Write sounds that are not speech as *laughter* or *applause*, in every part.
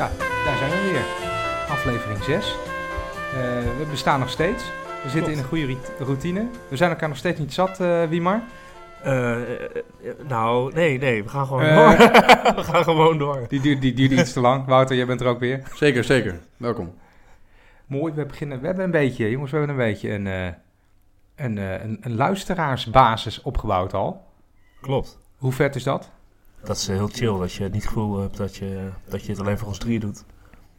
Ja, daar zijn we weer. Aflevering 6. we bestaan nog steeds. We zitten Klopt. in een goede routine. We zijn elkaar nog steeds niet zat, eh Wiemar. Eh, eh, nou, nee, nee, we gaan gewoon Eh. door. *laughs* we gaan gewoon door. Die duurde, die duurde iets te lang. Wouter, jij bent er ook weer. Zeker, zeker. Welkom. Mooi, we, beginnen, we hebben een beetje, jongens, we hebben een beetje een, eh, een, eh, een, een luisteraarsbasis opgebouwd al. Klopt. Hoe vet is dat? Dat is eh, heel chill, dat je niet het gevoel hebt dat je, dat je het alleen voor ons drieën doet.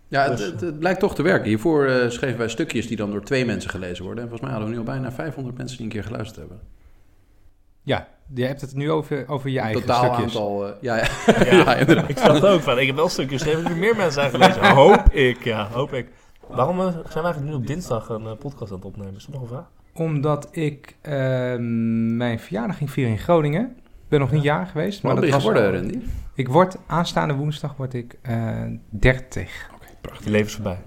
Ja, het, Dus, het, het blijkt toch te werken. Hiervoor eh, schreven wij stukjes die dan door twee mensen gelezen worden. En volgens mij hadden we nu al bijna 500 mensen die een keer geluisterd hebben. Ja, je hebt het nu over, over je eigen Totaal stukjes. aantal... eh, ja, ja. Ja, *laughs* ja, inderdaad. ik dacht ook van, ik heb wel stukjes geschreven die meer mensen zijn gelezen. *laughs* Hoop ik, ja, hoop ik. Waarom zijn we eigenlijk nu op dinsdag een podcast aan het opnemen? Is dat nog een vraag? Omdat ik eh, mijn verjaardag ging vieren in Groningen. Ik ben nog niet jaar geweest. Maar Maar wat ben dat je was geworden, Randy? Ik word aanstaande woensdag word ik eh 30. Je leven is voorbij.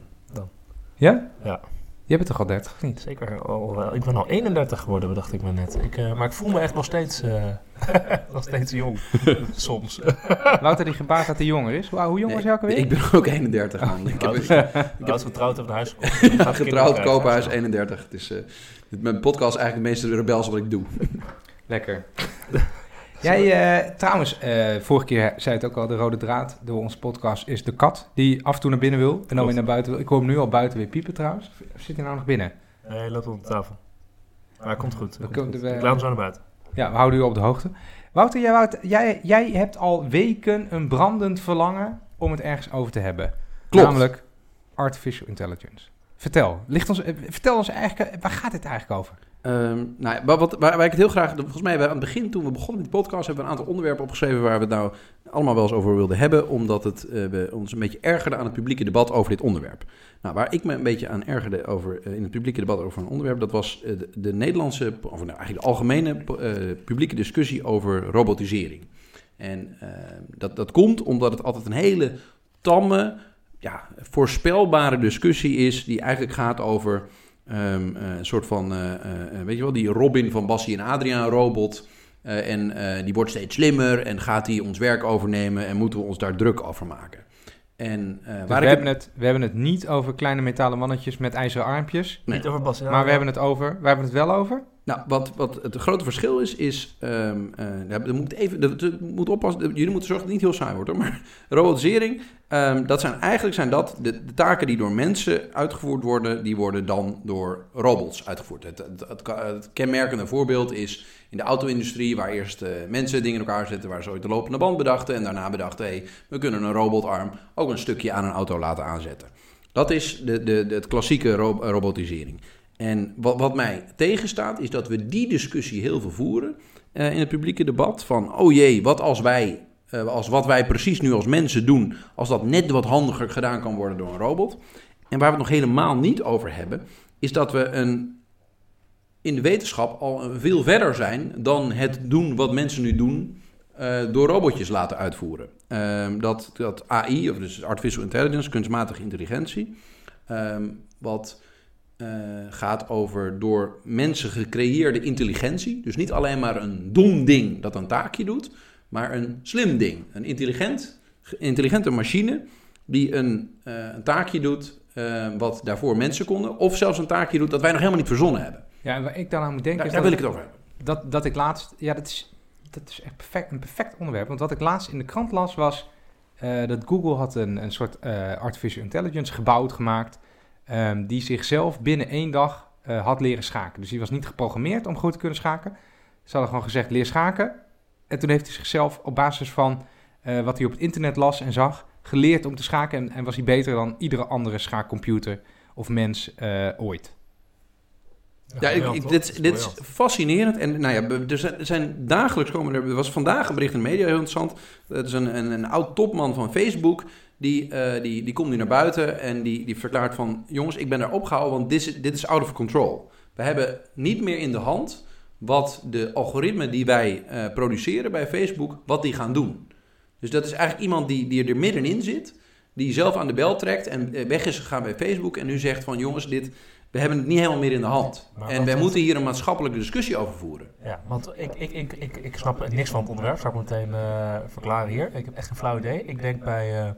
Ja? Ja. Jij bent toch al 30 of niet? Zeker al, wel. ik ben al 31 geworden, bedacht ik me net. Ik, eh, maar ik voel me echt nog steeds, eh, *laughs* nog steeds jong. *laughs* Soms. Wouter die gebaard dat hij jonger is. Hoe, hoe jong was jij ook alweer? Ik ben ook 31 man. Ik heb Oud getrouwd heb naar huis gekomen. *laughs* ja, getrouwd, koophuis, 31. Het is, eh, dit- mijn podcast is eigenlijk het meeste rebels wat ik doe. Lekker. Jij, eh, trouwens, eh, vorige keer zei het ook al, de rode draad door onze podcast is de kat die af en toe naar binnen wil en dan Klopt. weer naar buiten wil. Ik hoor hem nu al buiten weer piepen trouwens. Of zit hij nou nog binnen? Nee, hij loopt op de tafel. Maar hij komt goed. hij komt goed. we- Ik laat hem zo naar buiten. Ja, we houden u op de hoogte. Wouter, jij, Wouter, jij, jij hebt al weken een brandend verlangen om het ergens over te hebben. Klopt. Namelijk artificial intelligence. Vertel, licht ons, eh, vertel ons eigenlijk, eh, waar gaat dit eigenlijk over? Ehm, nou, wat, waar, waar ik het heel graag... Volgens mij aan het begin, toen we begonnen met die podcast... hebben we een aantal onderwerpen opgeschreven... waar we het nou allemaal wel eens over wilden hebben... omdat het, eh, we ons een beetje ergerden aan het publieke debat over dit onderwerp. Nou, waar ik me een beetje aan ergerde over, eh, in het publieke debat over een onderwerp... dat was eh, de, de Nederlandse, of nou, eigenlijk de algemene publieke discussie over robotisering. En eh, dat, dat komt omdat het altijd een hele tamme, ja, voorspelbare discussie is... die eigenlijk gaat over... Ehm, eh, een soort van, eh, eh, weet je wel, die Robin van Bassie en Adriaan robot. Eh, en eh, die wordt steeds slimmer en gaat die ons werk overnemen en moeten we ons daar druk over maken. En eh, Dus waar we, ik hebben het, we hebben het niet over kleine metalen mannetjes met ijzeren armpjes. Nee. Niet over Bas. ja, maar we hebben het over, waar hebben we het wel over? Nou, wat, wat het grote verschil is, is. er moet even, moet oppassen, jullie moeten zorgen dat het niet heel saai wordt hoor. *laughs* Maar robotisering, ehm, dat zijn eigenlijk zijn dat de, taken die door mensen uitgevoerd worden, die worden dan door robots uitgevoerd. Het, het, kenmerkende voorbeeld is in de auto-industrie, waar eerst mensen dingen in elkaar zetten, waar ze ooit de lopende band bedachten. En daarna bedachten, hey, we kunnen een robotarm ook een stukje aan een auto laten aanzetten. Dat is de, de, het klassieke ro- robotisering. En wat, wat mij tegenstaat, is dat we die discussie heel veel voeren eh, in het publieke debat. Van, oh jee, wat als wij, eh, als wat wij precies nu als mensen doen, als dat net wat handiger gedaan kan worden door een robot. En waar we het nog helemaal niet over hebben, is dat we een, in de wetenschap al veel verder zijn dan het doen wat mensen nu doen eh, door robotjes laten uitvoeren. Ehm, dat, dat AI, of dus artificial intelligence, kunstmatige intelligentie, ehm, wat eh, gaat over door mensen gecreëerde intelligentie. Dus niet alleen maar een dom ding dat een taakje doet, maar een slim ding. Een intelligent, intelligente machine die een, eh, een taakje doet eh, wat daarvoor mensen konden. Of zelfs een taakje doet dat wij nog helemaal niet verzonnen hebben. Ja, en waar ik dan aan moet denken Daar, is daar wil ik het over hebben. dat, dat ik laatst... Ja, dat is, dat is echt perfect, een perfect onderwerp. Want wat ik laatst in de krant las was... dat Google had een, een soort artificial intelligence gebouwd, gemaakt... ehm, die zichzelf binnen één dag eh, had leren schaken. Dus die was niet geprogrammeerd om goed te kunnen schaken. Ze hadden gewoon gezegd, leer schaken. En toen heeft hij zichzelf op basis van eh, wat hij op het internet las en zag... geleerd om te schaken en, en was hij beter dan iedere andere schaakcomputer of mens eh, ooit. Ja, ik, dit, dit is fascinerend. En nou ja, er zijn, er zijn dagelijks komen er. Er was vandaag een bericht in de media heel interessant. Het is een, een, een oud topman van Facebook. Die, eh, die, die komt nu naar buiten en die, die verklaart van... jongens, ik ben daar opgehouden, want dit is, dit is out of control. We hebben niet meer in de hand wat de algoritmen die wij eh, produceren bij Facebook... wat die gaan doen. Dus dat is eigenlijk iemand die, die er middenin zit... die zelf aan de bel trekt en eh, weg is gegaan bij Facebook... en nu zegt van jongens, dit, we hebben het niet helemaal meer in de hand. Maar en wij moeten hier een maatschappelijke discussie over voeren. Ja, want ik, ik, ik, ik, ik snap niks van het onderwerp. Zal ik meteen verklaren hier. Ik heb echt een flauw idee. Ik denk bij,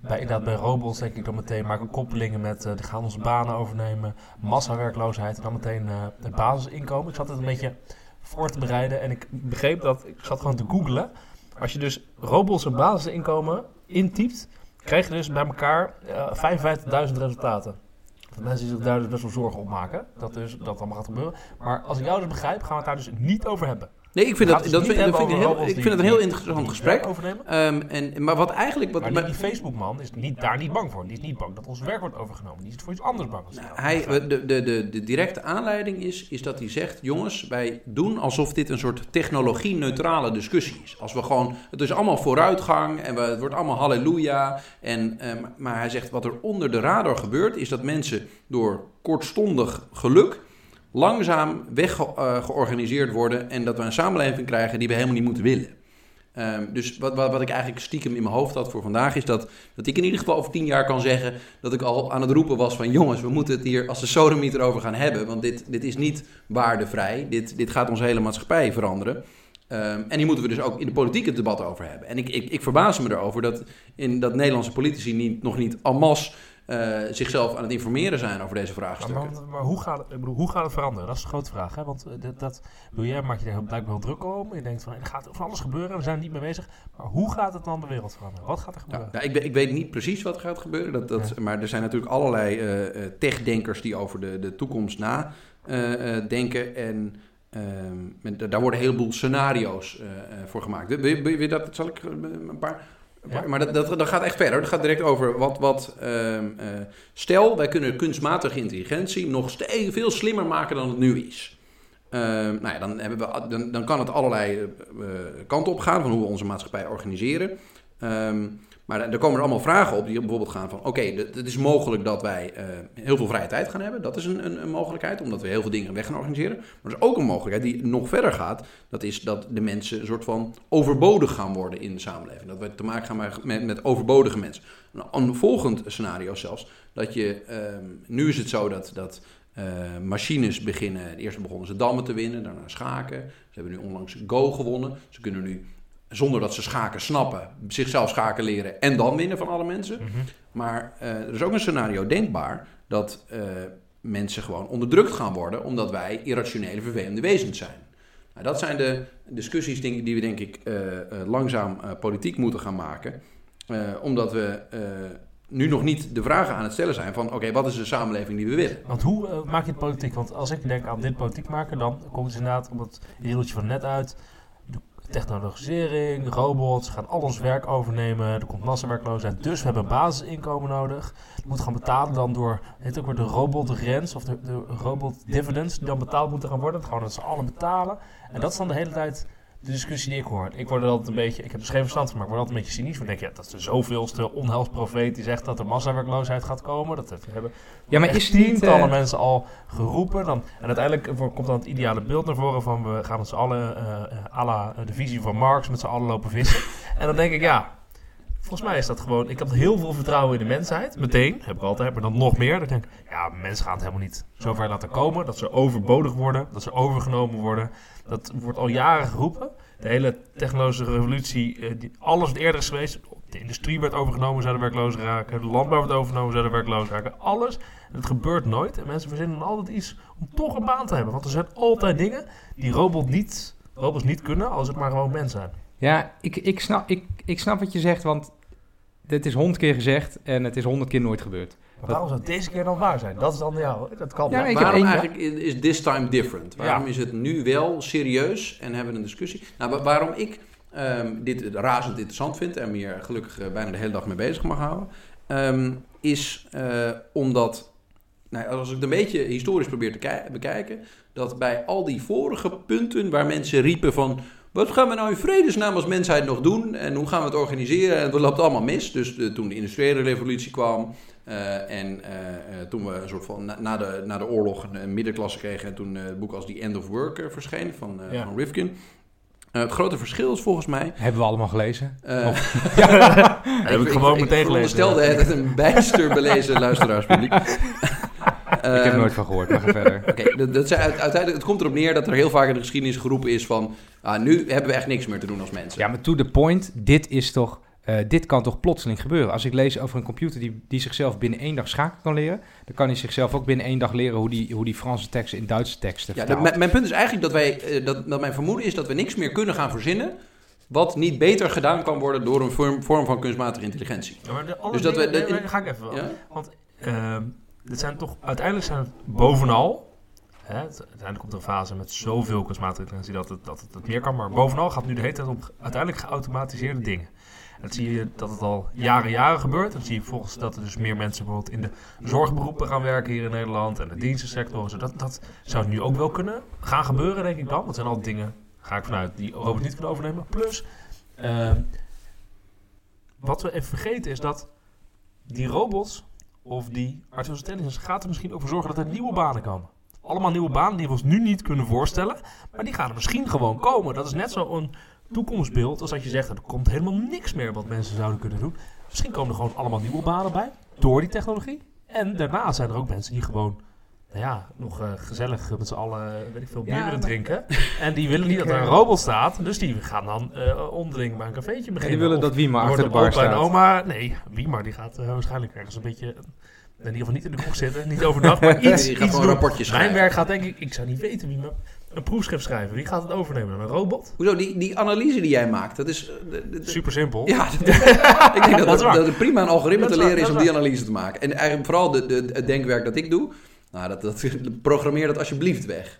bij, inderdaad, bij robots denk ik dan meteen maken koppelingen met uh, die gaan onze banen overnemen, massawerkloosheid en dan meteen uh, het basisinkomen. Ik zat het een beetje voor te bereiden en ik begreep dat, ik zat gewoon te googlen. Als je dus robots en basisinkomen intypt, krijg je dus bij elkaar uh, 55.000 resultaten. Dat mensen zich daar dus best wel zorgen op maken, dat, dus, dat allemaal gaat gebeuren. Maar als ik jou dus begrijp, gaan we het daar dus niet over hebben. Nee, ik vind, dat, dat, vind, dat vind ik, heel, vind het een heel interessant gesprek. Ehm, en, maar wat eigenlijk... Wat, Maar die, die Facebook-man is niet, daar niet bang voor. Die is niet bang dat ons werk wordt overgenomen. Die is voor iets anders bang. als Nou, hij, de, de, de, de directe aanleiding is, is dat hij zegt: jongens, wij doen alsof dit een soort technologie-neutrale discussie is. Als we gewoon, het is allemaal vooruitgang en we, het wordt allemaal halleluja. En, ehm, maar hij zegt: wat er onder de radar gebeurt, is dat mensen door kortstondig geluk langzaam weggeorganiseerd worden en dat we een samenleving krijgen die we helemaal niet moeten willen. Ehm, dus wat, wat, wat ik eigenlijk stiekem in mijn hoofd had voor vandaag is dat, dat ik in ieder geval over tien jaar kan zeggen dat ik al aan het roepen was van jongens, we moeten het hier als de sodemieter over gaan hebben. Want dit, dit is niet waardevrij. Dit, dit gaat onze hele maatschappij veranderen. Ehm, en hier moeten we dus ook in de politiek het debat over hebben. En ik, ik, ik verbaas me erover dat, in, dat Nederlandse politici niet, nog niet en eh, zichzelf aan het informeren zijn over deze vraagstukken. maar, maar hoe, gaat het, ik bedoel, hoe gaat het veranderen? Dat is de grote vraag. Hè? Want eh, dat, dat, wil jij maakt je daar blijkbaar wel druk om. Je denkt van er gaat van alles gebeuren. We zijn er niet mee bezig. Maar hoe gaat het dan de wereld veranderen? Wat gaat er Ja, gebeuren? nou, ik, weet, ik weet niet precies wat er gaat gebeuren. Dat, dat, Maar er zijn natuurlijk allerlei eh, techdenkers die over de, de toekomst na denken. En ehm, daar worden een heleboel scenario's voor gemaakt. Wil, wil dat, zal ik een paar... Ja. Maar dat, dat, dat gaat echt verder. Dat gaat direct over wat... wat ehm, eh, stel, wij kunnen kunstmatige intelligentie nog ste- veel slimmer maken dan het nu is. Ehm, nou ja, dan, hebben we, dan, dan kan het allerlei eh, eh, kanten op gaan van hoe we onze maatschappij organiseren. Ehm, maar er komen er allemaal vragen op die bijvoorbeeld gaan van... oké, het is mogelijk dat wij eh, heel veel vrije tijd gaan hebben. Dat is een, een, een mogelijkheid, omdat we heel veel dingen weg gaan organiseren. Maar er is ook een mogelijkheid die nog verder gaat. Dat is dat de mensen een soort van overbodig gaan worden in de samenleving. Dat we te maken gaan met, met, overbodige mensen. Een volgend scenario zelfs, dat je... ehm, nu is het zo dat... dat eh, machines beginnen, eerst begonnen ze dammen te winnen, daarna schaken. Ze hebben nu onlangs Go gewonnen. Ze kunnen nu, zonder dat ze schaken snappen, zichzelf schaken leren en dan winnen van alle mensen. Mhm. Maar eh, er is ook een scenario denkbaar dat eh, mensen gewoon onderdrukt gaan worden omdat wij irrationele, vervelende wezens zijn. Nou, dat zijn de discussies die die we denk ik eh, langzaam eh, politiek moeten gaan maken. Eh, omdat we eh, nu nog niet de vragen aan het stellen zijn van oké, wat is de samenleving die we willen? Want hoe maak je het politiek? Want als ik denk aan dit politiek maken, dan komt het inderdaad op het rieltje van net uit. Technologisering, robots gaan al ons werk overnemen. Er komt massawerkloosheid, dus we hebben een basisinkomen nodig. Je moet gaan betalen dan door, heet ook weer de robotgrens of de, de robot dividends die dan betaald moeten gaan worden. Gewoon dat ze allen betalen. En dat is dan de hele tijd de discussie die ik hoor. Ik word er altijd een beetje, ik heb er geen verstand van, maar ik word altijd een beetje cynisch. Want ik denk, ja, dat is de zoveelste onheilsprofeet die zegt dat er massawerkloosheid gaat komen. Dat hebben Ja, maar is tientallen eh, mensen al geroepen. Dan, en uiteindelijk komt dan het ideale beeld naar voren van we gaan met z'n allen, eh, à la de visie van Marx, met z'n allen lopen vissen. en dan denk ik, ja, volgens mij is dat gewoon, ik heb heel veel vertrouwen in de mensheid, meteen, heb ik altijd, maar dan nog meer. Dan denk ik, ja, mensen gaan het helemaal niet zo ver laten komen, dat ze overbodig worden, dat ze overgenomen worden. Dat wordt al jaren geroepen. De hele technologische revolutie, eh, die, alles wat eerder is geweest, de industrie werd overgenomen, zouden werkloos raken, de landbouw werd overgenomen, zouden werkloos raken, alles. Het gebeurt nooit. En mensen verzinnen altijd iets om toch een baan te hebben. Want er zijn altijd dingen die robot niet, robots niet kunnen als het maar gewoon mensen zijn. Ja, ik, ik, snap, ik, ik snap wat je zegt, want dit is honderd keer gezegd en het is honderd keer nooit gebeurd. Maar waarom zou het deze keer dan waar zijn? Dat is dan, ja, dat kan. Ja, maar Waarom eigenlijk is this time different? Waarom Ja. is het nu wel serieus en hebben we een discussie? Nou, wa- waarom ik ehm, dit razend interessant vind en me hier gelukkig eh, bijna de hele dag mee bezig mag houden, ehm, is eh, omdat, nou, als ik het een beetje historisch probeer te ki- bekijken, dat bij al die vorige punten waar mensen riepen van wat gaan we nou in vredesnaam als mensheid nog doen? En hoe gaan we het organiseren? En het loopt allemaal mis. Dus de- toen de industriële revolutie kwam. eh, en eh, eh, toen we een soort van na, na de, na de oorlog een, middenklasse kregen. En toen eh, het boek als The End of Work verscheen van, eh, Ja. van Rifkin. Het grote verschil is volgens mij. Hebben we allemaal gelezen. eh, heb *laughs* ik gewoon meteen gelezen. veronderstelde het een bijster belezen luisteraarspubliek. *laughs* ik heb nooit van gehoord, maar ga verder. *laughs* Oké, dat, dat zijn, uiteindelijk, het komt erop neer dat er heel vaak in de geschiedenis geroepen is van... ah, nu hebben we echt niks meer te doen als mensen. Ja, maar to the point, dit is toch eh, dit kan toch plotseling gebeuren. Als ik lees over een computer die, die zichzelf binnen één dag schakelen kan leren, dan kan hij zichzelf ook binnen één dag leren hoe die, hoe die Franse teksten in Duitse teksten Ja, dat- mijn, punt is eigenlijk dat, wij, eh, dat, dat mijn vermoeden is dat we niks meer kunnen gaan verzinnen... wat niet beter gedaan kan worden door een vorm, vorm van kunstmatige intelligentie. Ja, maar de, alle Dus dat dingen- we- de- ga ik even wel. Ja? Want ehm dit zijn toch, uiteindelijk zijn het bovenal, hè, uiteindelijk komt er een fase met zoveel kunstmatige intelligentie dat het, dat het, meer kan, maar bovenal gaat nu de hele tijd om uiteindelijk geautomatiseerde dingen. En dat zie je dat het al jaren jaren gebeurt. Dan zie je volgens dat er dus meer mensen bijvoorbeeld in de zorgberoepen gaan werken hier in Nederland en de dienstensector. Dat, dat zou nu ook wel kunnen gaan gebeuren, denk ik dan. Het zijn al dingen, ga ik vanuit, die robots niet kunnen overnemen. Plus, ehm, wat we even vergeten is dat die robots of die artificial gaat er misschien ook voor zorgen dat er nieuwe banen komen. Allemaal nieuwe banen die we ons nu niet kunnen voorstellen, maar die gaan er misschien gewoon komen. Dat is net zo'n toekomstbeeld als dat je zegt, er komt helemaal niks meer wat mensen zouden kunnen doen. Misschien komen er gewoon allemaal nieuwe banen bij, door die technologie. En daarna zijn er ook mensen die gewoon, nou ja, nog eh, gezellig met z'n allen, eh, weet ik veel, bier Ja, willen maar- drinken. En die willen niet dat er een *laughs* robot staat, dus die gaan dan eh onderling bij een cafeetje En beginnen. die willen Of- dat Wiema Wordt achter de bar opa en staat. oma, nee, wie maar die gaat waarschijnlijk ergens een beetje, in ieder geval niet in de kroeg zitten, niet overdag, maar *laughs* iets, Die gaat iets gewoon doen. rapportjes Mijn schrijven. werk gaat denk ik, ik zou niet weten wie me een proefschrift schrijven, wie gaat het overnemen? Een robot? Hoezo, die, die analyse die jij maakt, dat is... de- de- de- Super simpel. ja, *laughs* ik denk dat, het prima een algoritme Dat te leren is om die analyse te maken. En eigenlijk vooral de, de, het denkwerk dat ik doe, nou, dat, dat, programmeer dat alsjeblieft weg.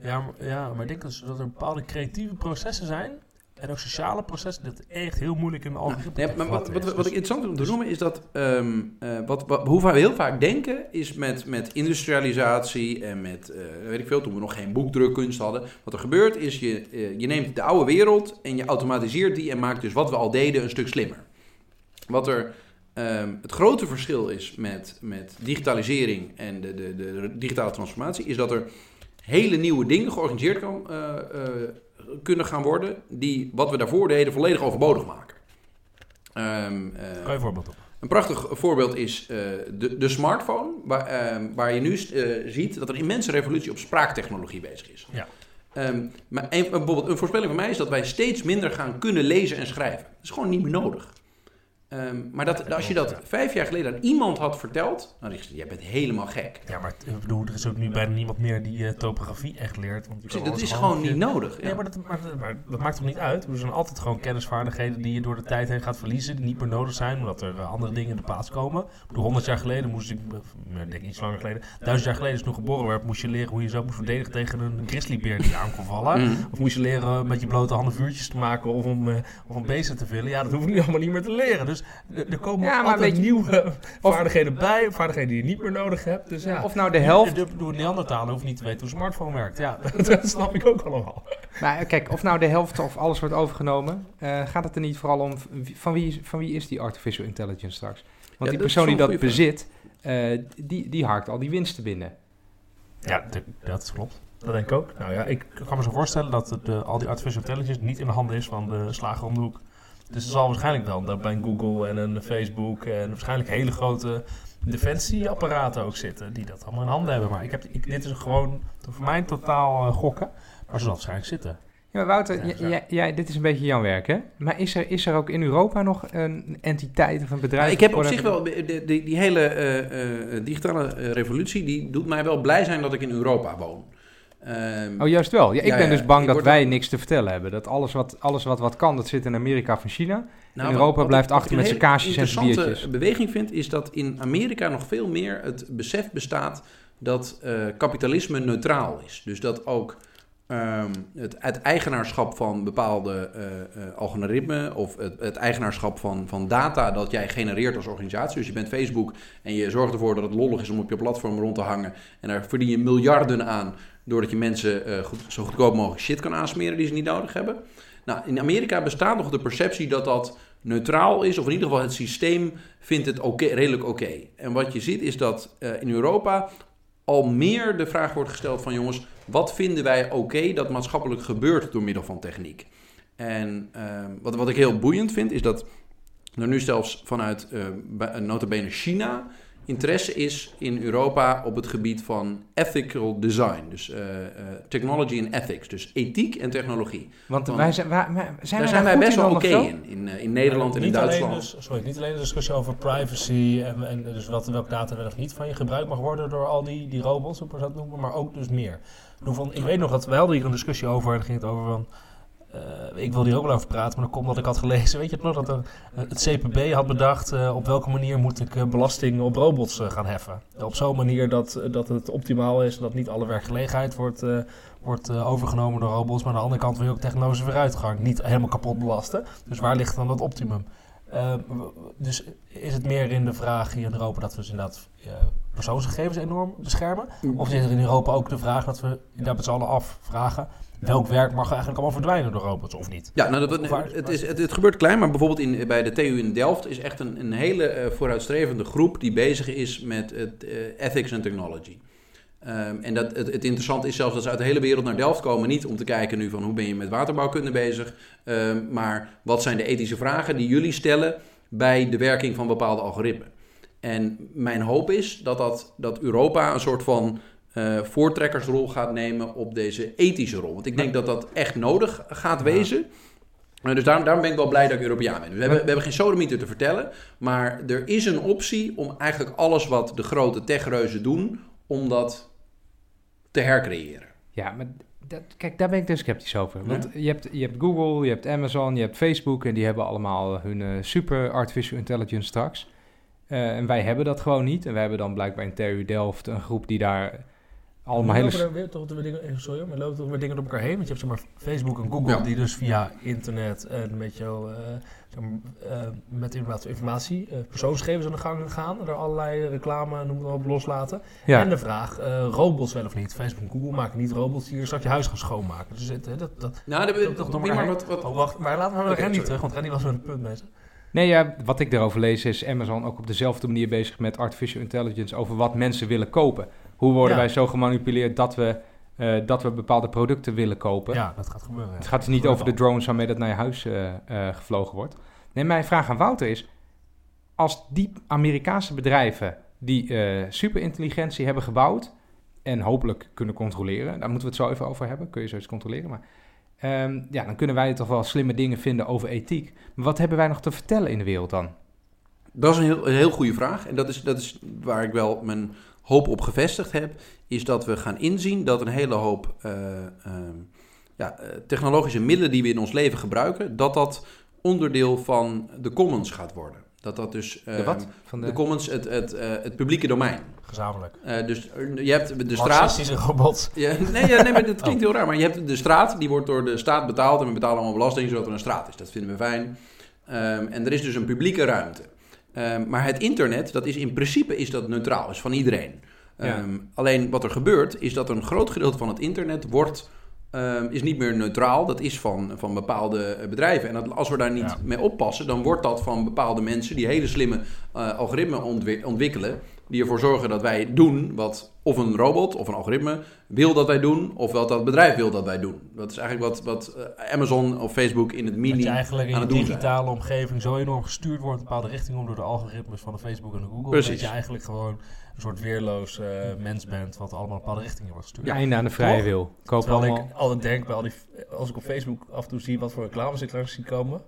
Ja, maar, ja, maar ik denk dus dat er bepaalde creatieve processen zijn en ook sociale processen dat echt heel moeilijk in de algoritme Nee, te maar wat, wat, wat ik Dus- interessant vind om te noemen is dat eh, wat, wat, hoe we heel vaak denken is met, met industrialisatie en met, eh, weet ik veel, toen we nog geen boekdrukkunst hadden. Wat er gebeurt is je, eh, je neemt de oude wereld en je automatiseert die en maakt dus wat we al deden een stuk slimmer. Wat er ehm, het grote verschil is met, met digitalisering en de, de, de digitale transformatie, is dat er hele nieuwe dingen georganiseerd kan, eh, eh, kunnen gaan worden, die wat we daarvoor deden volledig overbodig maken. Ehm, eh, Kan je een voorbeeld op? een prachtig voorbeeld is de, de smartphone, waar, ehm, waar je nu ziet dat er een immense revolutie op spraaktechnologie bezig is. Ja. Maar een, bijvoorbeeld een voorspelling van mij is dat wij steeds minder gaan kunnen lezen en schrijven. Dat is gewoon niet meer nodig. Ehm, maar dat, als je dat vijf jaar geleden aan iemand had verteld, dan is jij bent helemaal gek. Ja, maar ik bedoel, er is ook nu bijna niemand meer die eh, topografie echt leert. Want je dat is gewoon niet je- nodig. Ja. Nee, maar dat, maar, maar dat maakt toch niet uit? Er zijn altijd gewoon kennisvaardigheden die je door de tijd heen gaat verliezen, die niet meer nodig zijn, omdat er eh, andere dingen in de plaats komen. Ik bedoel, 100 jaar geleden moest ik, eh, ik denk iets langer geleden, duizend jaar geleden is nog geboren werd, moest je leren hoe je zo moest verdedigen tegen een grizzlybeer die je aan kon vallen. Mhm. Of moest je leren met je blote handen vuurtjes te maken of om, of om beesten te villen. Ja, dat hoef ik nu allemaal niet meer te leren. Dus er, er komen Ja, maar altijd weet je- nieuwe vaardigheden bij, vaardigheden die je niet meer nodig hebt. Dus ja, Of nou de helft de, de Neandertaler hoeft niet te weten hoe een smartphone werkt. Ja, *laughs* dat snap ik ook allemaal. Maar kijk, of nou de helft of alles wordt overgenomen, eh, gaat het er niet vooral om van wie, is- van wie is die artificial intelligence straks? Want die persoon die dat bezit, eh, die, die harkt al die winsten binnen. Ja, dat klopt. Dat denk ik ook. Nou ja, ik kan me zo voorstellen dat eh, al die artificial intelligence niet in de handen is van de slager om de hoek. Dus er zal waarschijnlijk wel dat bij een Google en een Facebook en waarschijnlijk hele grote defensieapparaten ook zitten die dat allemaal in handen hebben. Maar ik heb, ik, dit is gewoon voor mij totaal eh, gokken, maar ze zal waarschijnlijk zitten. Ja, maar Wouter, Ja, dit is een beetje jouw werk, hè? Maar is er, is er ook in Europa nog een entiteit of een bedrijf? Nou, ik heb op zich wel, de, de- die, die hele eh, eh, digitale revolutie, die doet mij wel blij zijn dat ik in Europa woon. Ehm, Oh, juist wel. Ja, ik Ja, ben ja, dus bang dat wij niks te vertellen hebben. Dat alles wat, alles wat wat kan, dat zit in Amerika in China. nou, in wat- Europa wat blijft wat achter met zijn kaasjes en zijn interessante biertjes. beweging vind, is dat in Amerika nog veel meer het besef bestaat dat eh, kapitalisme neutraal is. Dus dat ook ehm, het, het eigenaarschap van bepaalde eh, eh, algoritmen of het, het eigenaarschap van, van data dat jij genereert als organisatie. Dus je bent Facebook en je zorgt ervoor dat het lollig is om op je platform rond te hangen. En daar verdien je miljarden aan doordat je mensen eh, goed, zo goedkoop mogelijk shit kan aansmeren die ze niet nodig hebben. Nou, in Amerika bestaat nog de perceptie dat dat neutraal is, of in ieder geval het systeem vindt het redelijk oké. En wat je ziet is dat eh, in Europa al meer de vraag wordt gesteld van jongens, wat vinden wij oké dat maatschappelijk gebeurt door middel van techniek? En ehm, wat, wat ik heel boeiend vind is dat er nu zelfs vanuit eh, bij- nota bene China interesse is in Europa op het gebied van ethical design. Dus eh, eh, technology and ethics. Dus ethiek en technologie. Want, Want wij zijn, wij, wij- zijn Daar wij zijn wij best wel oké in. In, eh, in Nederland en in Duitsland. Dus, sorry, niet alleen de discussie over privacy en, en dus wat, welke data wel of niet van je gebruikt mag worden door al die, die robots, hoe we dat noemen, maar ook dus meer. Van, ik weet nog dat we hadden hier een discussie over en ging het over van, eh, ik wil hier ook wel over praten, maar dat komt omdat ik had gelezen, weet je het nog, dat er, eh, het CPB had bedacht eh, op welke manier moet ik belasting op robots gaan heffen. Op zo'n manier dat, dat het optimaal is, dat niet alle werkgelegenheid wordt, wordt overgenomen door robots, maar aan de andere kant wil je ook technologische vooruitgang niet helemaal kapot belasten. Dus waar ligt dan dat optimum? Dus is het meer in de vraag hier in Europa dat we dus inderdaad persoonsgegevens enorm beschermen? Of is er in Europa ook de vraag dat we daar met z'n allen afvragen... welk werk mag eigenlijk allemaal verdwijnen door robots of niet? Ja, nou, dat, het, is, het, het gebeurt klein, maar bijvoorbeeld in, bij de TU in Delft is echt een, een hele eh, vooruitstrevende groep die bezig is met het, eh, ethics en technology. Ehm, en dat, het, het interessante is zelfs dat ze uit de hele wereld naar Delft komen. Niet om te kijken nu van hoe ben je met waterbouwkunde bezig. ehm, maar wat zijn de ethische vragen die jullie stellen bij de werking van bepaalde algoritmen. En mijn hoop is dat, dat, dat Europa een soort van eh, voortrekkersrol gaat nemen op deze ethische rol. Want ik denk dat dat echt nodig gaat wezen. Eh, dus daarom, daarom ben ik wel blij dat ik Europeaan ben. We hebben, we hebben geen sodemieter te vertellen. Maar er is een optie om eigenlijk alles wat de grote techreuzen doen... om dat te hercreëren. Ja, maar dat, kijk, daar ben ik dus sceptisch over. Ja? Want je, hebt, je hebt Google, je hebt Amazon, je hebt Facebook... en die hebben allemaal hun eh, super artificial intelligence straks. En wij hebben dat gewoon niet. En wij hebben dan blijkbaar in TU Delft een groep die daar allemaal hele... er weer toch weer dingen, eh, sorry, maar lopen toch weer dingen door elkaar heen? Want je hebt zeg maar Facebook en Google Ja. die dus via internet en met jou, eh, zeg maar, eh, met inderdaad informatie, eh, persoonsgegevens aan de gang gaan, er allerlei reclame noem maar op loslaten. Ja, En de vraag, eh, robots wel of niet? Facebook en Google maken niet robots die hier straks je huis gaan schoonmaken. Dus het, dat, dat, Nou, dat, dat, dat, dat, maar wat, wat, Oh, wacht, maar laten we naar Oké, Randy terug, want Randy was met een punt bezig. Nee, ja, wat ik erover lees is Amazon ook op dezelfde manier bezig met artificial intelligence over wat mensen willen kopen. Hoe worden Ja. wij zo gemanipuleerd dat we, eh, dat we bepaalde producten willen kopen? Ja, dat gaat gebeuren. Het gaat dus niet over de drones waarmee dat naar je huis eh, eh, gevlogen wordt. Nee, mijn vraag aan Wouter is: als die Amerikaanse bedrijven die eh, superintelligentie hebben gebouwd en hopelijk kunnen controleren, daar moeten we het zo even over hebben, kun je zoiets controleren, maar ehm, ja, dan kunnen wij toch wel slimme dingen vinden over ethiek. Maar wat hebben wij nog te vertellen in de wereld dan? Dat is een heel, een heel goede vraag. En dat is, dat is waar ik wel mijn hoop op gevestigd heb. Is dat we gaan inzien dat een hele hoop eh, ehm, ja, eh, technologische middelen die we in ons leven gebruiken, dat dat onderdeel van de commons gaat worden. Dat dat dus De ehm, wat? Van de de, commons, het, het, eh, het publieke domein. Gezamenlijk. Dus je hebt de straat. Robots. *laughs* Ja, nee, ja, nee, maar dat *laughs* klinkt heel raar. Maar je hebt de straat, die wordt door de staat betaald. En we betalen allemaal belasting zodat er een straat is. Dat vinden we fijn. Ehm, en er is dus een publieke ruimte. Ehm, maar het internet, dat is in principe is dat neutraal. is van iedereen. Ja. Ehm, alleen wat er gebeurt, is dat een groot gedeelte van het internet wordt... ehm, is niet meer neutraal, dat is van, van bepaalde eh, bedrijven. En dat, als we daar niet Ja. mee oppassen, dan wordt dat van bepaalde mensen die hele slimme eh, algoritmen ontwi- ontwikkelen. Die ervoor zorgen dat wij doen wat of een robot of een algoritme wil dat wij doen, of wat dat bedrijf wil dat wij doen. Dat is eigenlijk wat, wat eh, Amazon of Facebook in het Dat mini je eigenlijk in zijn. digitale omgeving zo enorm gestuurd wordt in een bepaalde richting om door de algoritmes van de Facebook en de Google. Precies. Dat je eigenlijk gewoon een soort weerloos eh, mens bent wat allemaal een bepaalde richting in wordt gestuurd. ja, einde aan de vrije wil. Koop Terwijl allemaal. ik altijd denk, bij al die, als ik op Facebook af en toe zie wat voor reclames ik langs zie komen,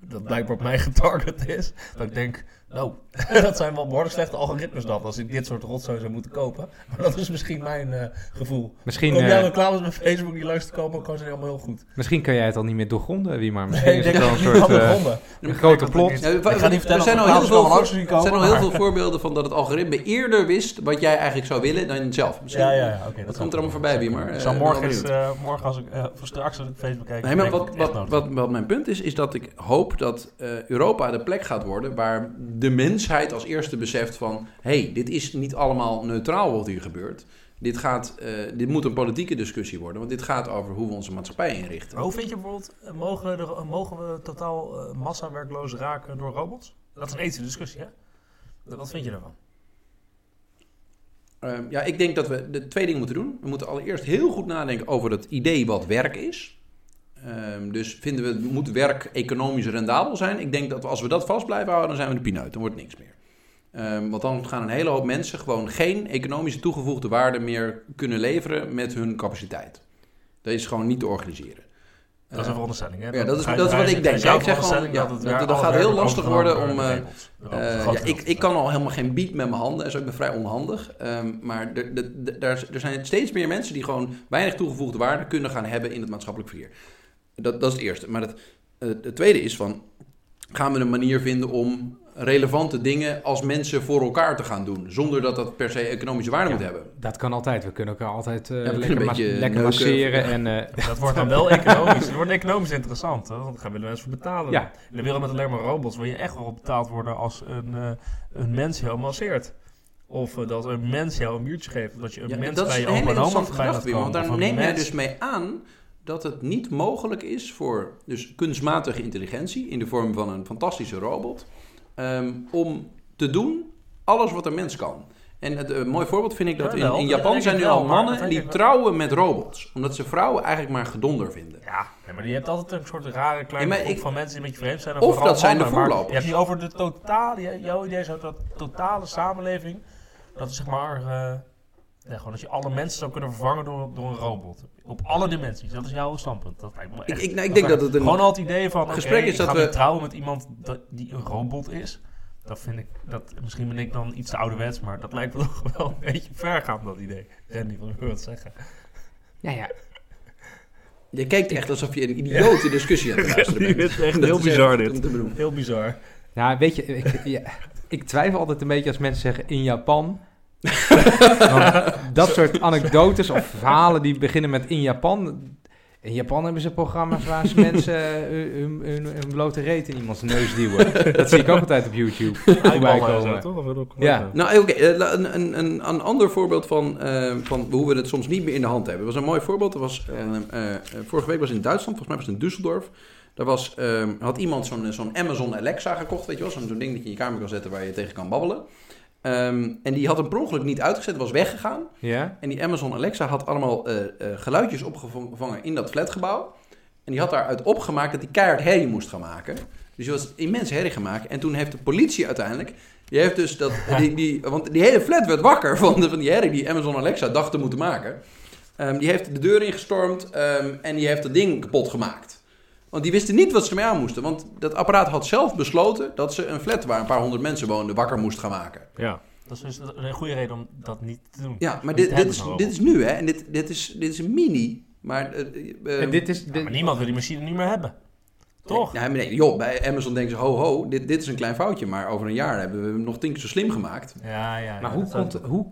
dat blijkbaar op mij *laughs* getarget is, dat ik denk, nou, *laughs* dat zijn wel behoorlijk slechte algoritmes dan, als ik dit soort rotzooi zou moeten kopen. Maar dat is misschien mijn eh, gevoel. Misschien, Om eh, jouw reclames bij Facebook die langs te komen, kan zijn allemaal heel goed. misschien kan jij het al niet meer doorgronden, wie maar. Misschien Nee, is het wel een soort niet eh, grote plot. Ja, Ik ga niet vertellen er zijn al heel veel, voor- er zijn al heel veel voorbeelden van dat het algoritme eerder wist wat jij eigenlijk zou willen dan zelf. Misschien, Ja, ja, ja. dat komt er allemaal voorbij, wie maar. Ik eh, morgen, eh, morgen als ik, eh, of straks als ik Facebook kijk... Nee, maar wat, wat, wat, wat mijn punt is, is dat ik hoop dat eh, Europa de plek gaat worden waar de mensheid als eerste beseft van... hé, hey, dit is niet allemaal neutraal wat hier gebeurt. Dit, gaat, eh, dit moet een politieke discussie worden, want dit gaat over hoe we onze maatschappij inrichten. Maar hoe vind je bijvoorbeeld, eh, mogen, er, mogen we totaal eh, massawerkloos raken door robots? Dat is een ethische discussie, hè? Wat vind je daarvan? Ehm, ja, ik denk dat we de twee dingen moeten doen. We moeten allereerst heel goed nadenken over het idee wat werk is. Ehm, dus vinden we, moet werk economisch rendabel zijn? Ik denk dat als we dat vast blijven houden, dan zijn we de pineut. Dan wordt niks meer. Ehm, want dan gaan een hele hoop mensen gewoon geen economische toegevoegde waarde meer kunnen leveren met hun capaciteit. Dat is gewoon niet te organiseren. Dat is een Eh, veronderstelling, hè? ja, dat is- dat is wat ik denk. wij Ik zeg gewoon, ja, dat- gaat heel lastig worden om, eh, Eh, ja, groot ik, ik kan al helemaal geen beat met mijn handen, dus ik ben vrij onhandig. Ehm, maar er zijn steeds meer mensen die gewoon weinig toegevoegde waarde kunnen gaan hebben in het maatschappelijk verkeer. Dat, dat is het eerste. Maar het, het tweede is van, gaan we een manier vinden om relevante dingen als mensen voor elkaar te gaan doen, zonder dat dat per se economische waarde Ja. moet hebben. Dat kan altijd. We kunnen elkaar altijd eh, lekker, mas- beetje lekker neuken. masseren. Ja. En, eh, *laughs* Dat wordt dan wel economisch. Het wordt economisch interessant. Hè? Want daar willen mensen voor betalen. Ja. In de wereld met alleen maar robots wil je echt wel betaald worden als een, eh, een mens jou masseert. Of dat een mens jou een muurtje geeft. Dat je een Ja, mens dat bij je opa en oma voorbij want daar neem jij dus mee aan dat het niet mogelijk is voor dus kunstmatige intelligentie in de vorm van een fantastische robot ehm, om te doen alles wat een mens kan. En het, een mooi voorbeeld vind ik dat in, Japan zijn nu al mannen die trouwen met robots, omdat ze vrouwen eigenlijk maar gedonder vinden. Ja, nee, maar je hebt altijd een soort rare kleine Ja, groep van mensen die met je vreemd zijn. Of dat zijn de mannen, voorlopers. Je hebt niet over de totale, jouw idee is dat totale samenleving, dat is zeg maar, eh, ja, gewoon dat je alle mensen zou kunnen vervangen door, door een robot. Op alle dimensies, dat is jouw standpunt. Dat lijkt me Ik, echt- ik, nou, ik denk dat het een... Gewoon al het idee van, gesprek oké, is dat ik ga we- trouwen met iemand dat, die een robot is. Dat vind ik, dat, misschien ben ik dan iets te ouderwets, maar dat lijkt me *laughs* toch wel een beetje vergaand, dat idee. Randy, wat wil je wat zeggen? ja, ja. Je kijkt echt alsof je een idiote discussie aan het *laughs* luisteren bent. is echt Dat heel is bizar, echt dit. Heel bizar. Nou, weet je, ik, ja, ik twijfel altijd een beetje als mensen zeggen in Japan. Dat soort anekdotes of verhalen die beginnen met in Japan. In Japan hebben ze programma's waar ze mensen eh, hun, hun, hun blote reet in iemands neus duwen. Dat zie ik ook altijd op YouTube. voorbij komen. toch? Of wil ook- Ja. Nou, oké. eh, een, een, een, een ander voorbeeld van, eh, van hoe we het soms niet meer in de hand hebben. Dat was een mooi voorbeeld. Dat was, vorige week was in Duitsland, volgens mij was het in Düsseldorf. Daar was, eh, had iemand zo'n zo'n Amazon Alexa gekocht, weet je wel. Zo'n zo'n ding dat je in je kamer kan zetten waar je tegen kan babbelen. Ehm, en die had hem per ongeluk niet uitgezet, was weggegaan. Ja? En die Amazon Alexa had allemaal eh, eh, geluidjes opgevangen in dat flatgebouw. En die had daaruit opgemaakt dat hij keihard herrie moest gaan maken. Dus die was immens herrie gemaakt. En toen heeft de politie uiteindelijk... Die heeft dus dat... *laughs* Die, die, want die hele flat werd wakker *laughs* van, de, van die herrie die Amazon Alexa dacht te moeten maken. Ehm, die heeft de deur ingestormd ehm, en die heeft dat ding kapot gemaakt. Want die wisten niet wat ze ermee aan moesten. Want dat apparaat had zelf besloten dat ze een flat waar een paar honderd mensen woonden wakker moest gaan maken. Ja. Dat is dus een goede reden om dat niet te doen. Ja, maar dit, dit, is, van dit is nu, hè? En dit, dit, is, dit is een mini. Maar. eh, eh, En dit is... Ja, maar niemand wil die machine niet meer hebben. Toch? Nee, nee, joh, bij Amazon denken ze: ho, ho, dit, dit is een klein foutje. Maar over een jaar hebben we hem nog tien keer zo slim gemaakt. Ja, ja. maar ja, hoe dat komt... Hoe,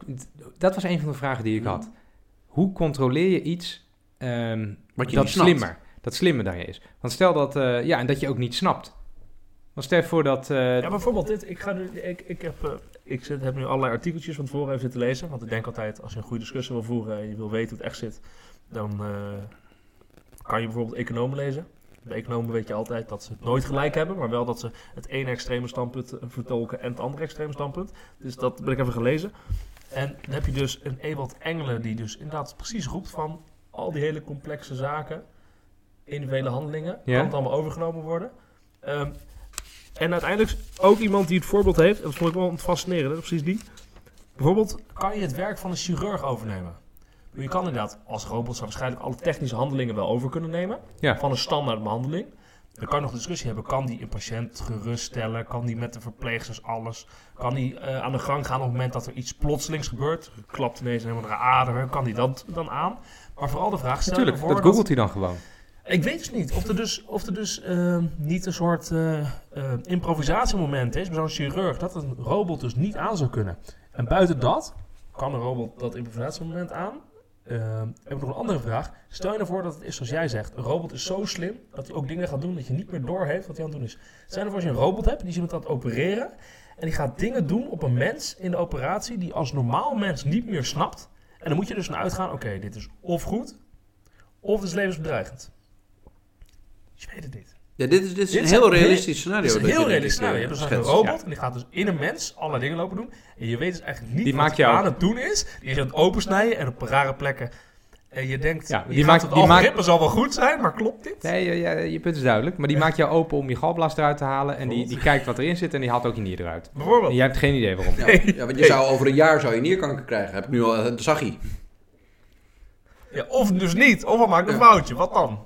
dat was een van de vragen die ik had. Hoe controleer je iets ehm, Wat je dat niet snapt. slimmer, dat slimmer dan je is? Want stel dat... eh, ja, en dat je ook niet snapt. Want stel voor dat... eh, Ja, bijvoorbeeld dit. Ik, ga nu, ik, ik, heb, eh, ik zit, heb nu allerlei artikeltjes van tevoren even zitten lezen. Want ik denk altijd, als je een goede discussie wil voeren en je wil weten hoe het echt zit, dan kan je bijvoorbeeld economen lezen. Bij economen weet je altijd dat ze het nooit gelijk hebben, maar wel dat ze het ene extreme standpunt vertolken en het andere extreme standpunt. Dus dat ben ik even gelezen. En dan heb je dus een Ewald Engelen die dus inderdaad precies roept van al die hele complexe zaken, individuele handelingen, Ja. kan het allemaal overgenomen worden. Ehm, en uiteindelijk ook iemand die het voorbeeld heeft, en dat vond ik wel fascinerend, precies die. Bijvoorbeeld, kan je het werk van een chirurg overnemen? Je kan inderdaad als robot zou waarschijnlijk alle technische handelingen wel over kunnen nemen. Ja. Van een standaard behandeling. Dan kan je nog discussie hebben. Kan die een patiënt geruststellen? Kan die met de verpleegsters alles? Kan die eh, aan de gang gaan op het moment dat er iets plotselings gebeurt? Klapt ineens een helemaal naar ader. Kan die dat dan aan? Maar vooral de vraag, Natuurlijk, dat googelt hij dan gewoon. Ik weet dus niet of er dus, of er dus eh, niet een soort eh, eh, improvisatiemoment is bij zo'n chirurg dat een robot dus niet aan zou kunnen. En buiten dat kan een robot dat improvisatiemoment aan. Eh, heb ik nog een andere vraag. Stel je ervoor dat het is zoals jij zegt. Een robot is zo slim dat hij ook dingen gaat doen dat je niet meer doorheeft wat hij aan het doen is. Stel je ervoor als je een robot hebt die is iemand aan het opereren. En die gaat dingen doen op een mens in de operatie die als normaal mens niet meer snapt. En dan moet je dus naar uitgaan, oké, dit is of goed, of het is levensbedreigend. Je weet het niet. Ja, dit is, dit is Dit een heel realistisch scenario. Is een heel je, realistisch scenario. Je eh, hebt dus een robot en die gaat dus in een mens allerlei dingen lopen doen. En je weet dus eigenlijk niet Die wat maakt hij jou- aan het doen is. Die is aan het opensnijden en op rare plekken. En je denkt, Ja, je die gaat maakt- het die maakt- zal wel goed zijn, maar klopt dit? Nee, je, je, je punt is duidelijk. Maar die maakt jou open om je galblaas eruit te halen. En die, die kijkt wat erin zit en die haalt ook je nier eruit. Bijvoorbeeld. En jij hebt geen idee waarom. Ja, ja, want je zou over een jaar zou je nierkanker krijgen. Heb ik nu al, dat zag je. Ja, of dus niet, of we maken een Ja. foutje. Wat dan?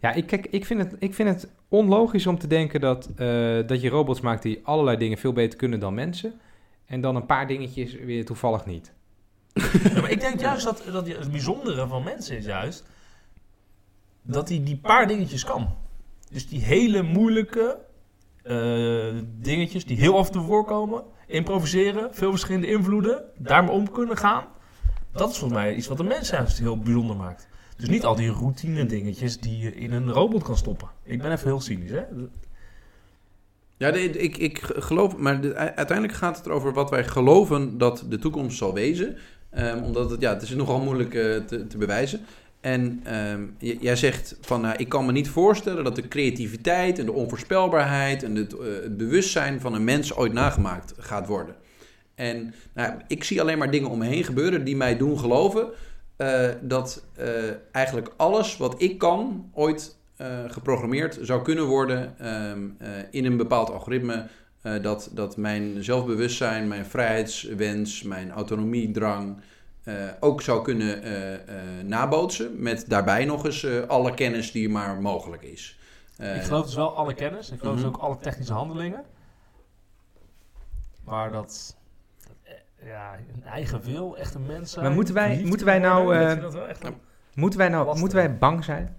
Ja, ik, kijk, ik, vind het, ik vind het onlogisch om te denken dat, eh, dat je robots maakt die allerlei dingen veel beter kunnen dan mensen. En dan een paar dingetjes weer toevallig niet. *laughs* Maar ik denk juist dat, dat het bijzondere van mensen is juist dat hij die paar dingetjes kan. Dus die hele moeilijke eh, dingetjes die heel af en toe voorkomen, improviseren, veel verschillende invloeden, daarmee om kunnen gaan. Dat is volgens mij iets wat de mens juist heel bijzonder maakt. Dus niet al die routine dingetjes die je in een robot kan stoppen. Ik ben even heel cynisch, hè? Ja, ik, ik geloof, maar de- uiteindelijk gaat het erover wat wij geloven dat de toekomst zal wezen. Ehm, omdat het, ja, het is nogal moeilijk eh, te, te bewijzen. En ehm, jij zegt van, nou, ik kan me niet voorstellen dat de creativiteit en de onvoorspelbaarheid en het, eh, het bewustzijn van een mens ooit nagemaakt gaat worden. En nou, ik zie alleen maar dingen om me heen gebeuren die mij doen geloven eh, dat eh, eigenlijk alles wat ik kan ooit eh, geprogrammeerd zou kunnen worden ehm, eh, in een bepaald algoritme. dat, dat mijn zelfbewustzijn, mijn vrijheidswens, mijn autonomiedrang ook zou kunnen nabootsen. Met daarbij nog eens alle kennis die maar mogelijk is. Ik geloof dus wel alle kennis. Ik geloof dus Mhm. ook alle technische handelingen. Maar dat... Ja, een eigen wil, echt een mens zijn. Maar moeten wij- moeten wij nou, eh, dat wel echt een- Moeten wij, nou, Lastig. moeten wij bang zijn?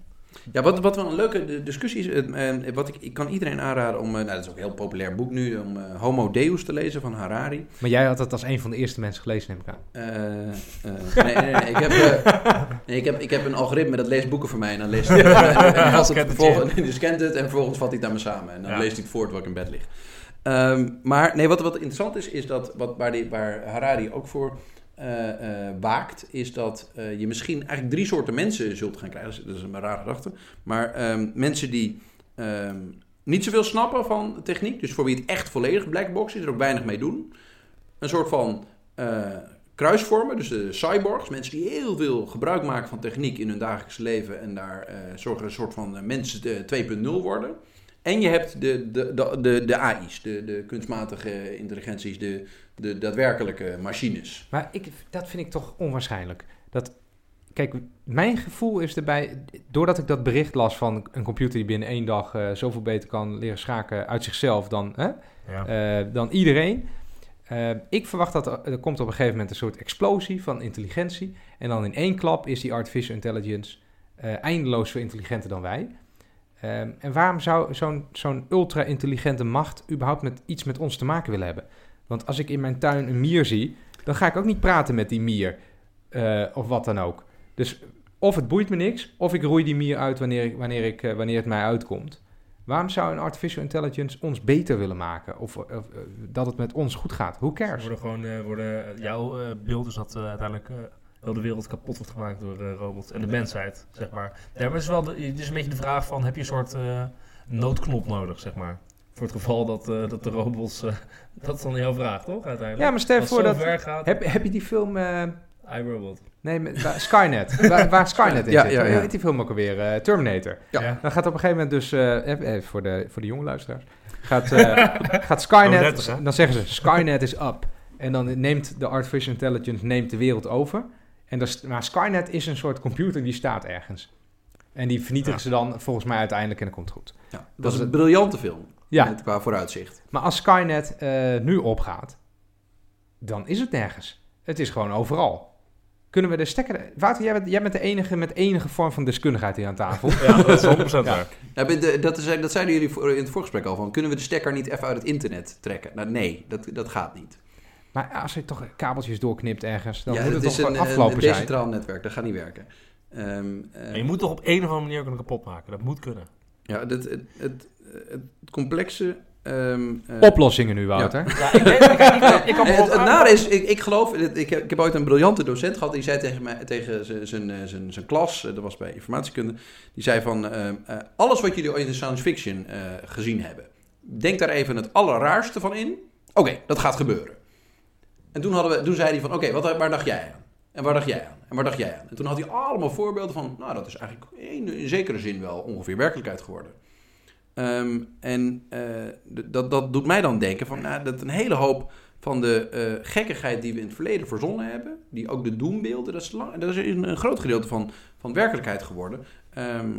Ja, wat, wat wel een leuke discussie is, eh, eh, wat ik, ik kan iedereen aanraden om, eh, nou dat is ook een heel populair boek nu, om Homo Deus te lezen van Harari. Maar jij had het als een van de eerste mensen gelezen, neem ik aan. Eh, eh, nee, nee, nee, ik heb, eh, nee ik, heb, ik heb een algoritme dat leest boeken voor mij en dan leest *laughs* hij en, en, en als het Scant het vervolgens, *laughs* die scant het en vervolgens vat hij het aan me samen en dan Ja. leest hij het voort waar ik in bed lig. Ehm, maar nee, wat, wat interessant is, is dat wat, waar, waar Harari ook voor eh, eh, waakt, is dat eh, je misschien eigenlijk drie soorten mensen zult gaan krijgen. Dat is, een rare gedachte. Maar ehm, mensen die ehm, niet zoveel snappen van techniek, dus voor wie het echt volledig blackbox is, er ook weinig mee doen. Een soort van kruisvormen, dus de cyborgs, mensen die heel veel gebruik maken van techniek in hun dagelijks leven en daar zorgen een soort van mensen eh, 2.0 worden. En je hebt de, de, de, de, de AI's, de, de kunstmatige intelligenties, de, de daadwerkelijke machines. Maar ik, dat vind ik toch onwaarschijnlijk. Dat, kijk, mijn gevoel is erbij, doordat ik dat bericht las van een computer die binnen één dag eh, zoveel beter kan leren schaken uit zichzelf dan, hè, Ja. eh, dan iedereen. Eh, ik verwacht dat er, er komt op een gegeven moment een soort explosie van intelligentie. En dan in één klap is die artificial intelligence eh, eindeloos veel intelligenter dan wij. Ehm, en waarom zou zo'n zo'n ultra-intelligente macht überhaupt met iets met ons te maken willen hebben? Want als ik in mijn tuin een mier zie, dan ga ik ook niet praten met die mier. eh, of wat dan ook. Dus of het boeit me niks, of ik roei die mier uit wanneer, ik, wanneer, ik, eh, wanneer het mij uitkomt. Waarom zou een artificial intelligence ons beter willen maken? Of, of, eh, dat het met ons goed gaat? Who Er cares? worden gewoon, worden, jouw beeld is dat uiteindelijk heel de wereld kapot wordt gemaakt door eh, robots. En de mensheid, zeg maar. Maar het is wel de, is een beetje de vraag van, heb je een soort eh, noodknop nodig, zeg maar? Voor het geval dat, eh, dat de robots... eh, *laughs* dat is dan jouw vraag, toch, uiteindelijk? Ja, maar stel voor het dat... zo ver gaat, Heb, heb je die film... eh, iRobot. nee, met- waar- Skynet. *laughs* waar, waar Skynet in Ja, zit. ja, ja. Hoe heet die film ook alweer? Eh, Terminator. Ja. Dan gaat op een gegeven moment dus... eh, even voor, de, voor de jonge luisteraars. Gaat, eh, *laughs* gaat Skynet... Oh, 30, hè? dan zeggen ze, Skynet is up. En dan neemt de artificial intelligence neemt de wereld over. En dat maar Skynet is een soort computer die staat ergens. En die vernietigen Ja. ze dan volgens mij uiteindelijk en dan komt het goed. Ja, dat is een briljante film, Ja, met, qua vooruitzicht. maar als Skynet eh, nu opgaat, dan is het nergens. Het is gewoon overal. Kunnen we de stekker... Wouter, jij bent, jij bent de enige met enige vorm van deskundigheid hier aan tafel. *laughs* Ja, dat is 100% waar. Ja, dat, is, dat zeiden jullie voor- in het voorgesprek al, van kunnen we de stekker niet even uit het internet trekken? Nou, nee, dat, dat gaat niet. Maar als je toch kabeltjes doorknipt ergens, dan ja, moet het het toch is gewoon een, een, afgelopen een zijn. decentraal netwerk, dat gaat niet werken. Ehm, eh, je moet toch op een of andere manier kunnen kapot maken. Dat moet kunnen. Ja, het, het, het, het complexe... ehm, eh, Oplossingen nu, Wouter. Ja, ik denk, ik, ik, ik, ik kan Nee, me het, het nare is, ik, ik geloof, ik heb, ik heb ooit een briljante docent gehad, die zei tegen, mij, tegen zijn- zijn, eh, zijn, zijn klas, eh, dat was bij informatiekunde, die zei van, eh, eh, alles wat jullie ooit in science fiction eh, gezien hebben, denk daar even het allerraarste van in. Oké, dat gaat gebeuren. En toen, hadden we, toen zei hij van, oké, wat waar dacht jij aan? En waar dacht jij aan? En waar dacht jij aan? En toen had hij allemaal voorbeelden van, nou, dat is eigenlijk in, in zekere zin wel ongeveer werkelijkheid geworden. Ehm, en eh, dat, dat doet mij dan denken van, nou, dat een hele hoop van de eh, gekkigheid die we in het verleden verzonnen hebben, die ook de doembeelden, dat is, lang, dat is een, een groot gedeelte van, van werkelijkheid geworden. Ehm,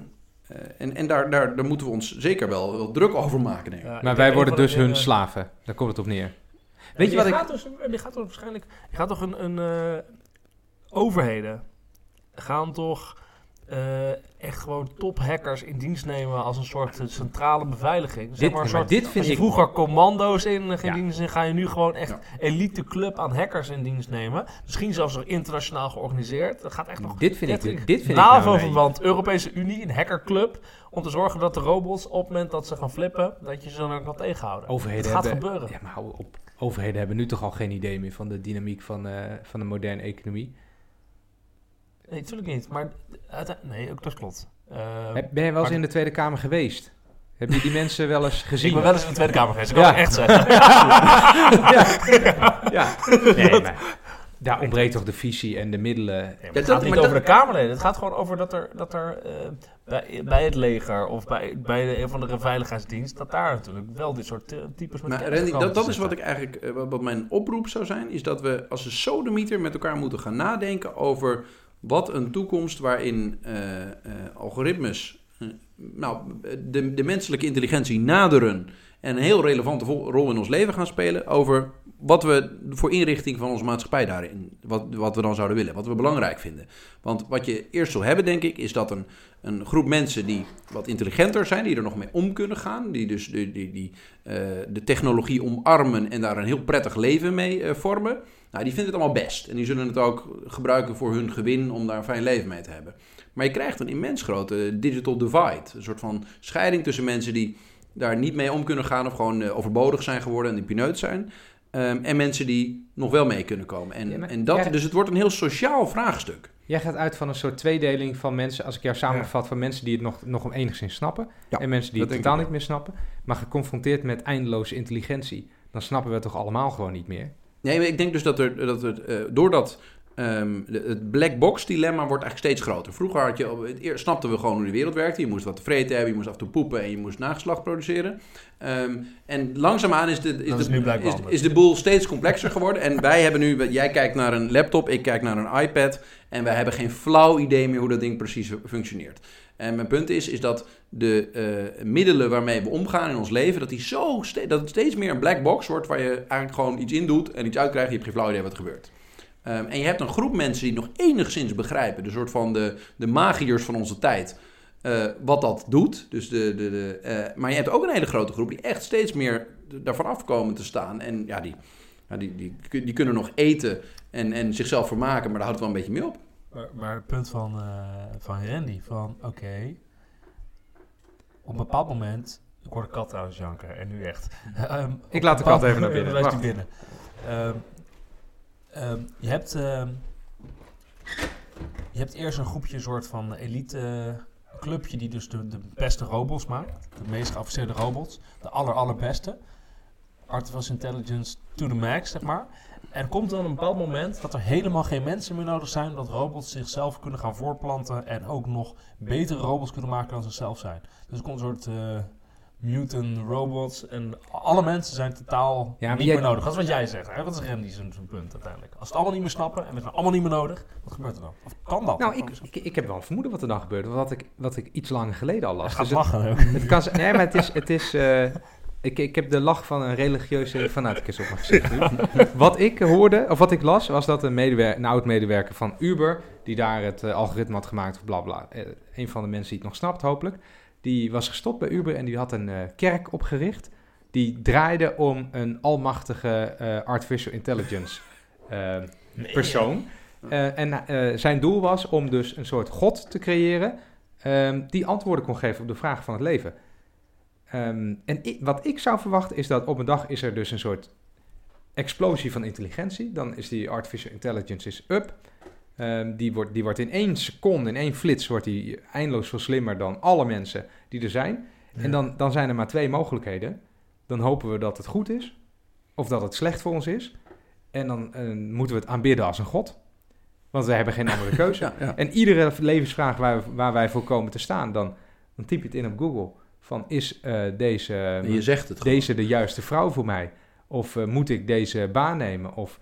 eh, en en daar, daar, daar moeten we ons zeker wel, wel druk over maken, denk ik. Ja, Maar wij worden dus hun slaven. Daar komt het op neer. Weet je wat ik... gaat Dus, je gaat toch waarschijnlijk... Je gaat toch een... een eh, overheden gaan toch eh, echt gewoon tophackers in dienst nemen als een soort centrale beveiliging. Zeg Dit, maar een maar soort, dit vind als je ik... vroeger commando's in uh, Ja. dienst in, ga je nu gewoon echt Ja. elite club aan hackers in dienst nemen. Misschien zelfs nog internationaal georganiseerd. Dat gaat echt nog Dit vind ik, Dit- vind ik nou nee. NAVO-verband, Europese Unie, een hackerclub. Om te zorgen dat de robots op het moment dat ze gaan flippen, dat je ze dan ook kan tegenhouden. Overheden Het gaat hebben, gebeuren. Ja, maar hou op. Overheden hebben nu toch al geen idee meer van de dynamiek van, eh, van de moderne economie. Nee, natuurlijk niet. Maar nee, ook dat klopt. Eh, Ben je wel eens in de Tweede Kamer geweest? Heb je die mensen wel eens ik gezien? ben wel eens in de Tweede Kamer geweest, ik kan Ja. echt zeggen. *laughs* ja. Nee, maar daar ontbreekt toch de visie en de middelen. Ja, het dat- gaat niet over dat- de Kamerleden. Het gaat gewoon over dat er, dat er eh, bij, bij het leger of bij, bij de, een van de veiligheidsdienst, dat daar natuurlijk wel dit soort eh, types met Maar Randy, dat, dat is wat ik eigenlijk, eh, wat- wat mijn oproep zou zijn, is dat we als een sodemieter met elkaar moeten gaan nadenken over wat een toekomst waarin eh, eh, algoritmes, nou, de, de menselijke intelligentie naderen en een heel relevante rol in ons leven gaan spelen over wat we voor inrichting van onze maatschappij daarin, wat, wat we dan zouden willen, wat we belangrijk vinden. Want wat je eerst wil hebben, denk ik, is dat een, een groep mensen die wat intelligenter zijn, die er nog mee om kunnen gaan, die dus die, die, die, eh, de technologie omarmen en daar een heel prettig leven mee eh, vormen. Nou, die vinden het allemaal best. En die zullen het ook gebruiken voor hun gewin om daar een fijn leven mee te hebben. Maar je krijgt een immens grote digital divide. Een soort van scheiding tussen mensen die daar niet mee om kunnen gaan of gewoon eh, overbodig zijn geworden en die pineut zijn. Ehm, en mensen die nog wel mee kunnen komen. En, Ja, en dat. Dus het wordt een heel sociaal vraagstuk. Jij gaat uit van een soort tweedeling van mensen, als ik jou samenvat, van mensen die het nog, nog om enigszins snappen. Ja, en mensen die het totaal niet meer snappen. Maar geconfronteerd met eindeloze intelligentie, dan snappen we het toch allemaal gewoon niet meer. Nee, maar ik denk dus dat er, dat er eh, doordat ehm, de- het black box dilemma wordt eigenlijk steeds groter. Vroeger had je, eer- snapten we gewoon hoe de wereld werkte. Je moest wat te vreten hebben, je moest af en toe poepen en je moest nageslacht produceren. Ehm, en langzaamaan is de, is, de, is, de boel steeds complexer geworden. En wij hebben nu, jij kijkt naar een laptop, ik kijk naar een iPad. En wij hebben geen flauw idee meer hoe dat ding precies functioneert. En mijn punt is, is dat de eh, middelen waarmee we omgaan in ons leven, dat, die zo dat het steeds meer een black box wordt waar je eigenlijk gewoon iets in doet en iets uitkrijgt. Je hebt geen flauw idee wat er gebeurt. Ehm, en je hebt een groep mensen die nog enigszins begrijpen, de soort van de, de magiërs van onze tijd, eh, wat dat doet. Dus de, de, de, eh, maar je hebt ook een hele grote groep die echt steeds meer daarvan afkomen te staan. En ja, die, ja, die, die, die kunnen nog eten en, en zichzelf vermaken, maar daar houdt het wel een beetje mee op. Maar, maar het punt van, eh, van Randy, van oké, op een bepaald moment, ik hoor de kat trouwens janken, en nu echt. *laughs* Ehm, Ik laat de kat even naar binnen. Wij binnen. Ehm, ehm, je hebt, ehm, je hebt eerst een groepje, soort van elite clubje die dus de, beste robots maakt, de meest geavanceerde robots, de aller allerbeste. Artificial intelligence to the max, zeg maar. En er komt dan een bepaald moment dat er helemaal geen mensen meer nodig zijn. Dat robots zichzelf kunnen gaan voortplanten. En ook nog betere robots kunnen maken dan zichzelf zijn. Dus er komt een soort eh, mutant robots. En alle mensen zijn totaal Ja, niet jij- meer nodig. Dat is wat jij zegt. Hè? Wat is Randy zijn zijn punt uiteindelijk? Als het allemaal niet meer snappen en we zijn allemaal niet meer nodig. Wat gebeurt er dan? Of kan dat? Nou, ik, ik, ik heb wel een vermoeden wat er dan gebeurt. Wat ik, wat ik iets langer geleden al las. Dus het- lachen ook. Het kan, nee, maar het is... Het is eh, ik, ik heb de lach van een religieuze fanaticus op mijn gezicht. *laughs* Wat ik hoorde, of wat ik las, was dat een, medewer- een oud-medewerker van Uber... die daar het eh, algoritme had gemaakt, of bla bla. eh, een van de mensen die het nog snapt, hopelijk... die was gestopt bij Uber en die had een eh, kerk opgericht... die draaide om een almachtige eh, artificial intelligence eh, persoon. En zijn doel was om dus een soort god te creëren ehm, die antwoorden kon geven op de vragen van het leven. Ehm, en ik- wat ik zou verwachten is dat op een dag is er dus een soort explosie van intelligentie. Dan is die artificial intelligence is up. Ehm, die, wordt, die wordt in één seconde, in één flits, wordt die eindeloos veel slimmer dan alle mensen die er zijn. En dan, dan zijn er maar twee mogelijkheden. Dan hopen we dat het goed is, of dat het slecht voor ons is. En dan eh, moeten we het aanbidden als een god. Want we hebben geen andere *laughs* keuze. Ja, ja. En iedere levensvraag waar, waar wij voor komen te staan, dan, dan typ je het in op Google. Van is eh, deze, En je zegt het gewoon. deze de juiste vrouw voor mij? Of eh, moet ik deze baan nemen? Of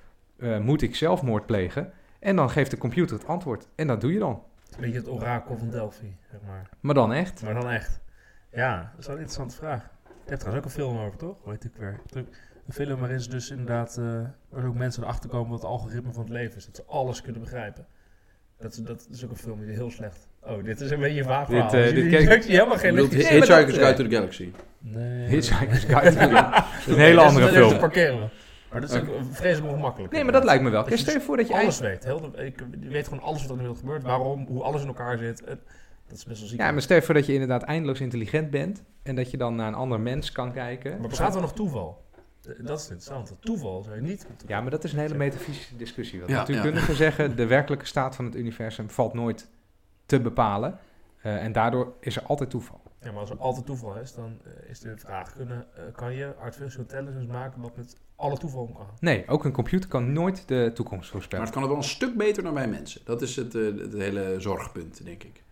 moet ik zelfmoord plegen? En dan geeft de computer het antwoord. En dat doe je dan. Een beetje het orakel van Delphi, zeg maar. Maar dan echt. Maar dan echt. Ja, dat is wel een interessante vraag. Je hebt trouwens ook een film over, toch? Weet ik weer. Een film waarin ze dus inderdaad, eh waar ook mensen erachter komen wat het algoritme van het leven is. Dat ze alles kunnen begrijpen. Dat, is- dat is ook een film die heel slecht. Oh, dit is een beetje een vaag Dit, verhaal. Dus dit jullie helemaal geen Je lichtjes. Hitchhiker's Guide to the Galaxy. Nee. Hitchhiker's Guide. to the- is *laughs* een hele andere dat is te film. parkeren. Maar dat is ook vreselijk ongemakkelijk. Nee, maar dat lijkt me wel. Dat je Stel je voor dat je alles weet. Heel de, ik, je weet gewoon alles wat er in de wereld gebeurt. Waarom, hoe alles in elkaar zit. Dat is best wel ziek. Ja, maar stel je voor dat je inderdaad eindeloos intelligent bent. En dat je dan naar een ander mens kan kijken. Maar bestaat er nog toeval? Eh, Dat is interessant. Toeval zou je niet... Ja, maar dat is een hele metafysische discussie. Want Ja, natuurkundigen zeggen, de werkelijke staat van het universum valt nooit te bepalen. Eh, en daardoor is er altijd toeval. Ja, maar als er altijd toeval is, dan eh, is de vraag: kunnen, eh, kan je artificial intelligence maken wat met alle toeval om kan? Nee, ook een computer kan nooit de toekomst Maar voorspellen. het kan het wel een stuk beter dan wij mensen. Dat is het, eh, het hele zorgpunt, denk ik.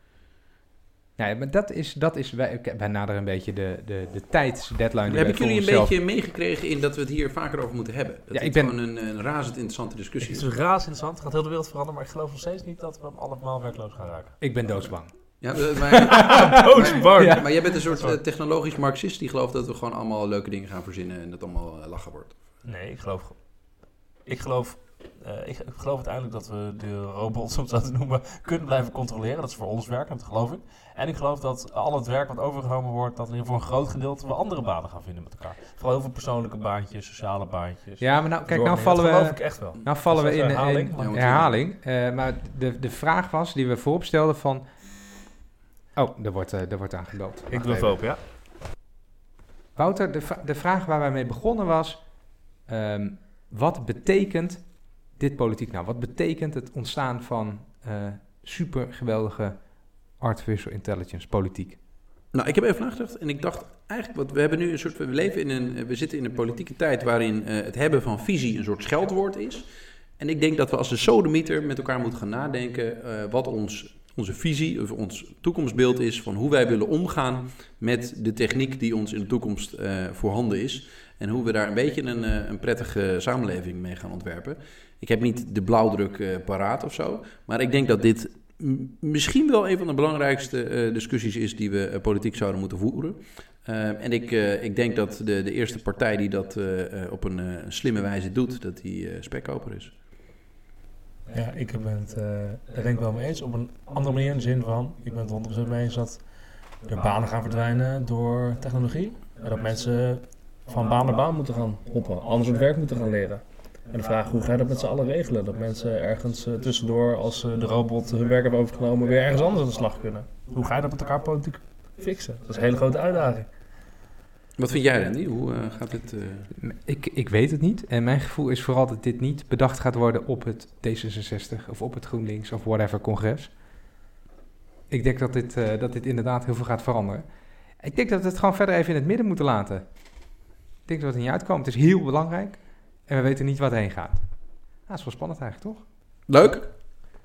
Ja, maar dat is, dat is wij, wij naderen een beetje de, de, de tijdsdeadline. die Heb wij ik voor jullie een beetje meegekregen in dat we het hier vaker over moeten hebben? Dat Ja, het ik ben- gewoon een, een razend interessante discussie Het is. raas interessant, gaat heel de wereld veranderen, maar ik geloof nog steeds niet dat we hem allemaal werkloos gaan raken. Ik ben doodsbang. *laughs* Ja, maar, maar, maar jij bent een soort eh, technologisch marxist die gelooft dat we gewoon allemaal leuke dingen gaan verzinnen en dat allemaal eh, lachen wordt. Nee, ik geloof. Ik geloof. eh, ik, ik geloof uiteindelijk dat we de robots, *laughs* om het zo te noemen, kunnen blijven controleren. Dat is voor ons werk, dat geloof ik. En ik geloof dat al het werk wat overgenomen wordt, dat in geval een groot gedeelte we andere banen gaan vinden met elkaar. Vooral heel veel persoonlijke baantjes, sociale baantjes. Ja, maar nou, kijk, nou vallen dat geloof we... ik echt wel. Nou vallen we Dat in, herhaling. in herhaling. Eh, maar de, de vraag was, die we voorop stelden van... Oh, er wordt, eh, er wordt aangebeld. Ik doe even. het open, ja. Wouter, de, de vraag waar wij mee begonnen was... ehm, wat betekent dit politiek nou? Wat betekent het ontstaan van eh super geweldige artificial intelligence politiek? Nou, ik heb even nagedacht en ik dacht eigenlijk, wat we hebben nu een soort, we leven in een, we zitten in een politieke tijd waarin eh, het hebben van visie een soort scheldwoord is. En ik denk dat we als de sodemieter met elkaar moeten gaan nadenken eh, wat ons, onze visie of ons toekomstbeeld is van hoe wij willen omgaan met de techniek die ons in de toekomst eh, voorhanden is. En hoe we daar een beetje een, eh, een prettige samenleving mee gaan ontwerpen. Ik heb niet de blauwdruk eh, paraat of zo, maar ik denk dat dit misschien wel een van de belangrijkste discussies is die we politiek zouden moeten voeren. En ik, ik denk dat de, de eerste partij die dat op een slimme wijze doet, dat die spekkoper is. Ja, ik ben het eh, daar denk ik wel mee eens. Op een andere manier in de zin van, ik ben het 100% mee eens dat er banen gaan verdwijnen door technologie. En dat mensen van baan naar baan moeten gaan hoppen, anders het werk moeten gaan leren. En de vraag, hoe ga je dat met z'n allen regelen? Dat mensen ergens eh, tussendoor, als eh, de robot hun werk heeft overgenomen, weer ergens anders aan de slag kunnen. Hoe ga je dat met elkaar politiek fixen? Dat is een hele grote uitdaging. Wat vind jij, Randy? Hoe eh, gaat dit... eh, Ik, ik weet het niet. En mijn gevoel is vooral dat dit niet bedacht gaat worden op het D66 of op het GroenLinks of whatever congres. Ik denk dat dit, eh, dat dit inderdaad heel veel gaat veranderen. Ik denk dat we het gewoon verder even in het midden moeten laten. Ik denk dat het er niet uitkomt. Het is heel belangrijk. En we weten niet wat heen gaat. Nou, dat is wel spannend eigenlijk, toch? Leuk?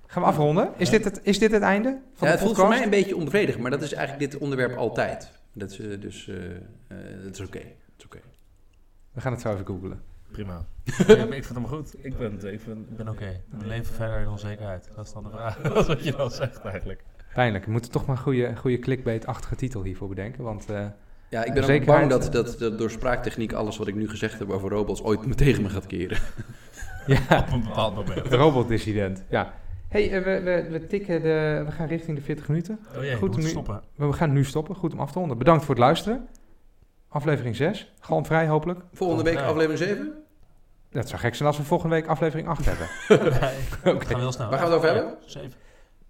Gaan we afronden? Is, dit, het, is dit het einde van Ja, de het voelt voor mij een beetje onbevredigend, maar dat is eigenlijk dit onderwerp altijd. Dat is eh, dus, eh, eh, dat is oké. Dat is oké. We gaan het zo even googlen. Prima. *laughs* ik vind het helemaal goed. Ik ben, ik ben, ik ben oké. We leven verder in onzekerheid. Dat is dan de vraag. *laughs* Dat is wat je dan zegt eigenlijk. Pijnlijk. We moeten toch maar een goede, goede clickbait-achtige titel hiervoor bedenken. Want eh, Ja, ik ben ook bang dat, dat, dat door spraaktechniek alles wat ik nu gezegd heb over robots ooit me tegen me gaat keren. ja, Op een bepaald moment. Het robotdissident, ja. Hey, eh, we, we, we tikken de... We gaan richting de 40 minuten. Oh jee, Goed, moet nu- stoppen. We gaan nu stoppen. Goed om af te ronden. Bedankt voor het luisteren. Aflevering 6. Galmvrij, hopelijk. Volgende week Ja. aflevering 7. Dat zou gek zijn als we volgende week aflevering 8 hebben. *laughs* Nee, we gaan *laughs* heel snel. Waar gaan we het over hebben? Zeven.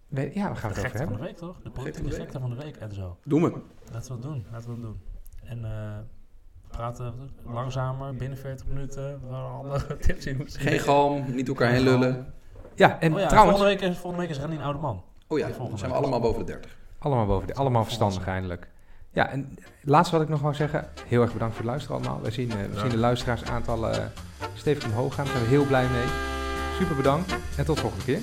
We- ja, we gaan De het over gekte van hebben. de week, toch? De van politieke gekte van de week en zo. Doen we. Laten we het doen. Laten we het doen. En eh, we praten langzamer, binnen 40 minuten. We andere *laughs* tips in. Geen galm, niet elkaar heen lullen. Ja, en Oh ja, trouwens, volgende, week is, volgende week is Randy een oude man. Oh ja, dan zijn we week. allemaal boven de 30. allemaal boven de, allemaal verstandig eindelijk. Ja, en het laatste wat ik nog wou zeggen. Heel erg bedankt voor het luisteren allemaal. We zien, eh, we Ja. zien de luisteraarsaantallen eh, stevig omhoog gaan. Daar zijn we heel blij mee. Super bedankt en tot volgende keer.